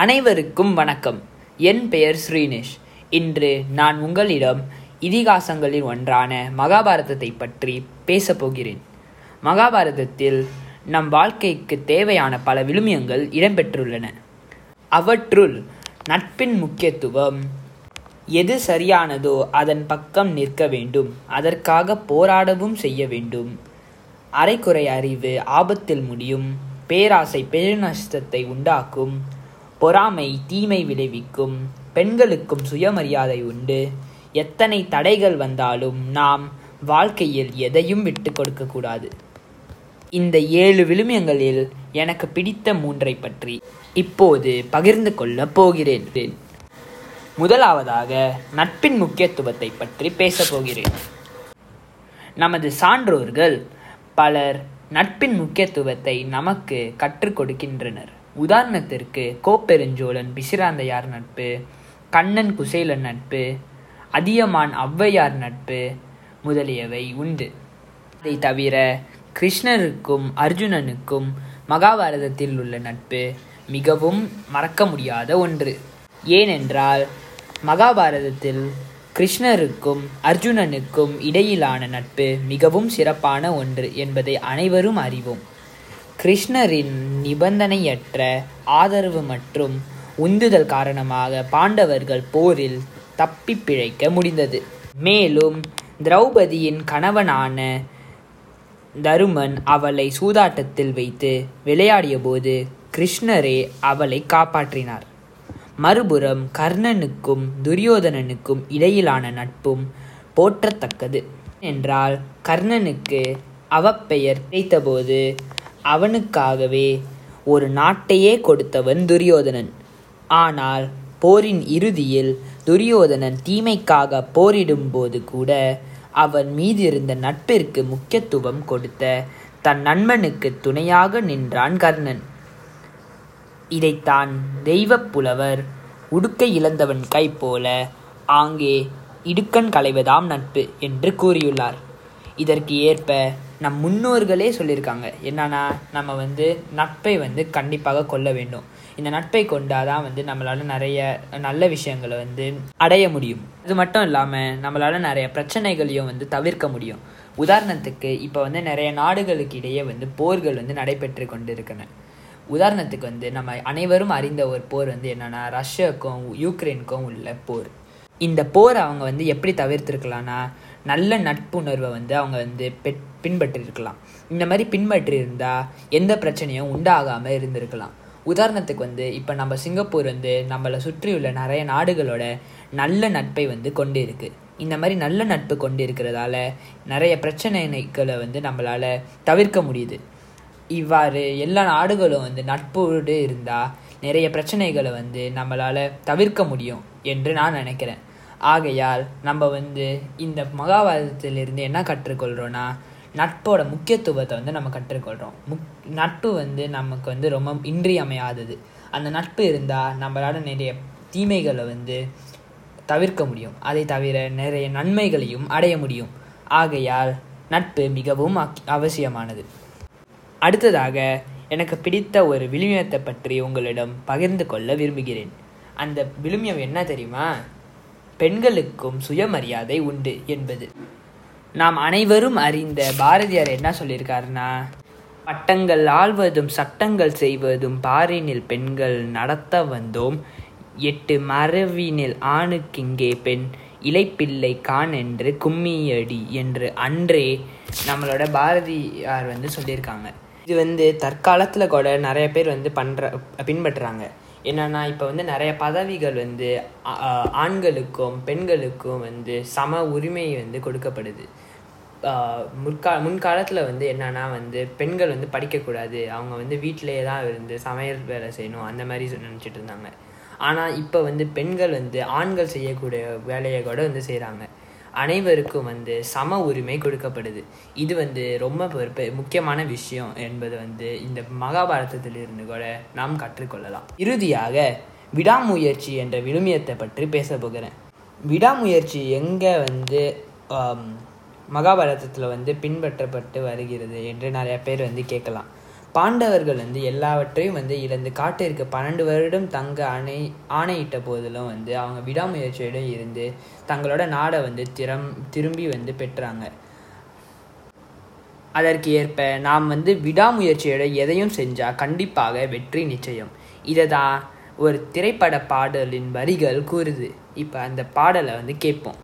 அனைவருக்கும் வணக்கம். என் பெயர் ஸ்ரீனிஷ். இன்று நான் உங்களிடம் இதிகாசங்களில் ஒன்றான மகாபாரதத்தை பற்றி பேசப் போகிறேன். மகாபாரதத்தில் நம் வாழ்க்கைக்கு தேவையான பல விழுமியங்கள் இடம்பெற்றுள்ளன. அவற்றுள் நட்பின் முக்கியத்துவம் எது சரியானதோ அதன் பக்கம் நிற்க வேண்டும். அதற்காக போராடவும் செய்ய வேண்டும். அரைக்குறை அறிவு ஆபத்தில் முடியும். பேராசை பெருநஷ்டத்தை உண்டாக்கும். பொறாமை தீமை விளைவிக்கும். பெண்களுக்கும் சுயமரியாதை உண்டு. எத்தனை தடைகள் வந்தாலும் நாம் வாழ்க்கையில் எதையும் விட்டு கொடுக்க கூடாது. இந்த ஏழு விழுமியங்களில் எனக்கு பிடித்த மூன்றை பற்றி இப்போது பகிர்ந்து கொள்ளப் போகிறேன். முதலாவதாக நட்பின் முக்கியத்துவத்தை பற்றி பேசப் போகிறேன். நமது சான்றோர்கள் பலர் நட்பின் முக்கியத்துவத்தை நமக்கு கற்றுக் கொடுக்கின்றனர். உதாரணத்திற்கு கோப்பெருஞ்சோழன் பிசிராந்தையார் நட்பு? கண்ணன் குசேலன் நட்பு. அதியமான் ஔவையார் நட்பு. முதலியவை உண்டு. அதை தவிர கிருஷ்ணருக்கும் அர்ஜுனனுக்கும் மகாபாரதத்தில் உள்ள நட்பு மிகவும் மறக்க முடியாத ஒன்று. ஏனென்றால் மகாபாரதத்தில் கிருஷ்ணருக்கும் அர்ஜுனனுக்கும் இடையிலான நட்பு மிகவும் சிறப்பான ஒன்று என்பதை அனைவரும் அறிவோம். கிருஷ்ணரின் நிபந்தனையற்ற ஆதரவு மற்றும் உந்துதல் காரணமாக பாண்டவர்கள் போரில் தப்பி பிழைக்க முடிந்தது. மேலும் திரௌபதியின் கணவனான தருமன் அவளை சூதாட்டத்தில் வைத்து விளையாடியபோது கிருஷ்ணரே அவளை காப்பாற்றினார். மறுபுறம் கர்ணனுக்கும் துரியோதனனுக்கும் இடையிலான நட்பும் போற்றத்தக்கது. என்றால் கர்ணனுக்கு அவப்பெயர் கிடைத்தபோது அவனுக்காகவே ஒரு நாட்டையே கொடுத்தவன் துரியோதனன். ஆனால் போரின் இறுதியில் துரியோதனன் தீமைக்காக போரிடும்போது கூட அவன் மீதிருந்த நட்பிற்கு முக்கியத்துவம் கொடுத்த தன் நண்பனுக்கு துணையாக நின்றான் கர்ணன். இதைத்தான் தெய்வப் புலவர் உடுக்கை இழந்தவன் கை போல ஆங்கே இடுக்கண் களைவதாம் நட்பு என்று கூறியுள்ளார். இதற்கு ஏற்ப நம் முன்னோர்களே சொல்லியிருக்காங்க. என்னன்னா நம்ம வந்து நட்பை வந்து கண்டிப்பாக கொள்ள வேண்டும். இந்த நட்பை கொண்டாதான் வந்து நம்மளால நிறைய நல்ல விஷயங்களை வந்து அடைய முடியும். இது மட்டும் இல்லாமல் நம்மளால நிறைய பிரச்சனைகளையும் வந்து தவிர்க்க முடியும். உதாரணத்துக்கு இப்போ வந்து நிறைய நாடுகளுக்கு இடையே வந்து போர்கள் வந்து நடைபெற்று கொண்டிருக்கின்றன. உதாரணத்துக்கு வந்து நம்ம அனைவரும் அறிந்த ஒரு போர் வந்து என்னன்னா ரஷ்யாவுக்கும் யூக்ரைனுக்கும் உள்ள போர். இந்த போரை அவங்க வந்து எப்படி தவிர்த்துருக்கலாம்னா நல்ல நட்புணர்வை வந்து அவங்க வந்து பெட் பின்பற்றிருக்கலாம். இந்த மாதிரி பின்பற்றி இருந்தால் எந்த பிரச்சனையும் உண்டாகாமல் இருந்திருக்கலாம். உதாரணத்துக்கு வந்து இப்போ நம்ம சிங்கப்பூர் வந்து நம்மளை சுற்றியுள்ள நிறைய நாடுகளோட நல்ல நட்பை வந்து கொண்டு இருக்கு இந்த மாதிரி நல்ல நட்பு கொண்டு இருக்கிறதால நிறைய பிரச்சனைகளை வந்து நம்மளால் தவிர்க்க முடியுது. இவ்வாறு எல்லா நாடுகளும் வந்து நட்போடு இருந்தால் நிறைய பிரச்சனைகளை வந்து நம்மளால் தவிர்க்க முடியும் என்று நான் நினைக்கிறேன். ஆகையால் நம்ம வந்து இந்த மகாபாரதத்திலிருந்து என்ன கற்றுக்கொள்கிறோன்னா நட்போட முக்கியத்துவத்தை வந்து நம்ம கற்றுக்கொள்கிறோம் முக் நட்பு வந்து நமக்கு வந்து ரொம்ப இன்றியமையாதது. அந்த நட்பு இருந்தால் நம்மளால் நிறைய தீமைகளை வந்து தவிர்க்க முடியும். அதை தவிர நிறைய நன்மைகளையும் அடைய முடியும். ஆகையால் நட்பு மிகவும் அவசியமானது. அடுத்ததாக எனக்கு பிடித்த ஒரு விழுமியத்தை பற்றி உங்களிடம் பகிர்ந்து கொள்ள விரும்புகிறேன். அந்த விழுமியம் என்ன தெரியுமா? பெண்களுக்கும் சுயமரியாதை உண்டு என்பது. நாம் அனைவரும் அறிந்த பாரதியார் என்ன சொல்லியிருக்காருன்னா பட்டங்கள் ஆள்வதும் சட்டங்கள் செய்வதும் பாரினில் பெண்கள் நடத்த வந்தோம். எட்டு மரவினில் ஆணுக்கிங்கே பெண் இலைப்பிள்ளை கான் என்று கும்மியடி என்று அன்றே நம்மளோட பாரதியார் வந்து சொல்லியிருக்காங்க. இது வந்து தற்காலத்தில் கூட நிறைய பேர் வந்து பண்ணுற பின்பற்றுறாங்க. என்னென்னா இப்போ வந்து நிறைய பதவிகள் வந்து ஆண்களுக்கும் பெண்களுக்கும் வந்து சம உரிமை வந்து கொடுக்கப்படுது. முற்கா முன்காலத்தில் வந்து என்னென்னா வந்து பெண்கள் வந்து படிக்கக்கூடாது. அவங்க வந்து வீட்டிலேயே தான் இருந்து சமையல் வேலை செய்யணும். அந்த மாதிரி நினச்சிட்டு இருந்தாங்க. ஆனால் இப்போ வந்து பெண்கள் வந்து ஆண்கள் செய்யக்கூடிய வேலையை கூட வந்து செய்கிறாங்க அனைவருக்கும் வந்து சம உரிமை கொடுக்கப்படுது. இது வந்து ரொம்ப ஒரு முக்கியமான விஷயம் என்பது வந்து இந்த மகாபாரதத்திலிருந்து கூட நாம் கற்றுக்கொள்ளலாம். இறுதியாக விடாமுயற்சி என்ற விழுமியத்தை பற்றி பேச போகிறேன். விடாமுயற்சி எங்கே வந்து மகாபாரதத்தில் வந்து பின்பற்றப்பட்டு வருகிறது என்று நிறைய பேர் வந்து கேட்கலாம். பாண்டவர்கள் வந்து எல்லாவற்றையும் வந்து இழந்து காட்டிற்கு பன்னெண்டு வருடம் தங்க அணை ஆணையிட்ட போதிலும் வந்து அவங்க விடாமுயற்சியிடம் இருந்து தங்களோட நாடை வந்து திறம் திரும்பி வந்து பெற்றாங்க. அதற்கு ஏற்ப நாம் வந்து விடாமுயற்சியோட எதையும் செஞ்சால் கண்டிப்பாக வெற்றி நிச்சயம். இதை தான் ஒரு திரைப்பட பாடலின் வரிகள் கூறுது. இப்போ அந்த பாடலை வந்து கேட்போம்.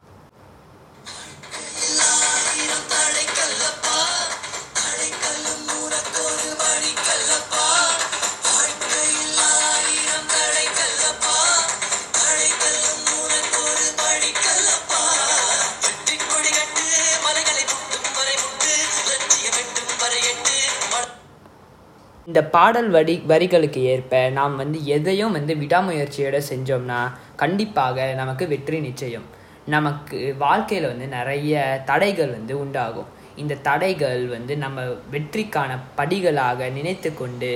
இந்த பாடல் வரி வரிகளுக்கு ஏற்ப நாம் வந்து எதையும் வந்து விடாமுயற்சியோட செஞ்சோம்னா கண்டிப்பாக நமக்கு வெற்றி நிச்சயம். நமக்கு வாழ்க்கையில் வந்து நிறைய தடைகள் வந்து உண்டாகும். இந்த தடைகள் வந்து நம்ம வெற்றிக்கான படிகளாக நினைத்து கொண்டு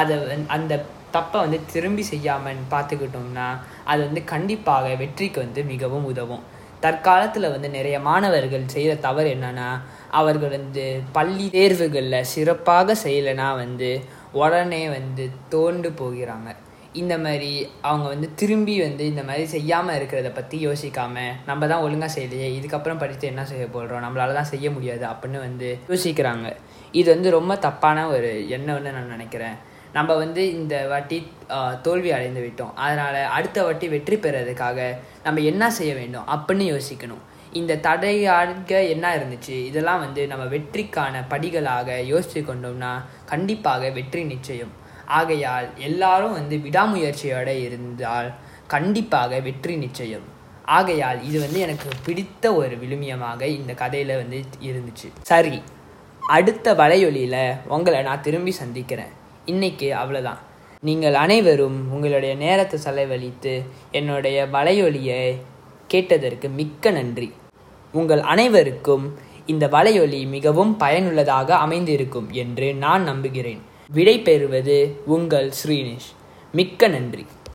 அதை வந்து அந்த தப்பை வந்து திரும்பி செய்யாமல் பார்த்துக்கிட்டோம்னா அது வந்து கண்டிப்பாக வெற்றிக்கு வந்து மிகவும் உதவும். தற்காலத்தில் வந்து நிறைய மாணவர்கள் செய்கிற தவறு என்னன்னா அவர்கள் வந்து பள்ளி தேர்வுகளில் சிறப்பாக செய்யலைன்னா வந்து உடனே வந்து தோண்டு போகிறாங்க. இந்த மாதிரி அவங்க வந்து திரும்பி வந்து இந்த மாதிரி செய்யாமல் இருக்கிறத பற்றி யோசிக்காமல் நம்ம தான் ஒழுங்காக செய்யலையே இதுக்கப்புறம் படித்து என்ன செய்ய போடுறோம் நம்மளால தான் செய்ய முடியாது அப்படின்னு வந்து யோசிக்கிறாங்க. இது வந்து ரொம்ப தப்பான ஒரு எண்ணம்னு நான் நினைக்கிறேன். நம்ம வந்து இந்த வாட்டி தோல்வி அடைந்து விட்டோம். அதனால் அடுத்த வாட்டி வெற்றி பெறதுக்காக நம்ம என்ன செய்ய வேண்டும் அப்படின்னு யோசிக்கணும். இந்த தடையாக என்ன இருந்துச்சு? இதெல்லாம் வந்து நம்ம வெற்றிக்கான படிகளாக யோசித்து கொண்டோம்னா கண்டிப்பாக வெற்றி நிச்சயம். ஆகையால் எல்லாரும் வந்து விடாமுயற்சியோடு இருந்தால் கண்டிப்பாக வெற்றி நிச்சயம். ஆகையால் இது வந்து எனக்கு பிடித்த ஒரு விழுமியமாக இந்த கதையில் வந்து இருந்துச்சு. சரி அடுத்த வலையொலியில் உங்களை நான் திரும்பி சந்திக்கிறேன். இன்னைக்கு அவ்வளோதான் நீங்கள் அனைவரும் உங்களுடைய நேரத்தை செலவழித்து என்னுடைய வலையொலியை கேட்டதற்கு மிக்க நன்றி. உங்கள் அனைவருக்கும் இந்த வலையொலி மிகவும் பயனுள்ளதாக அமைந்திருக்கும் என்று நான் நம்புகிறேன். விடை பெறுவது உங்கள் ஸ்ரீனிஷ். மிக்க நன்றி.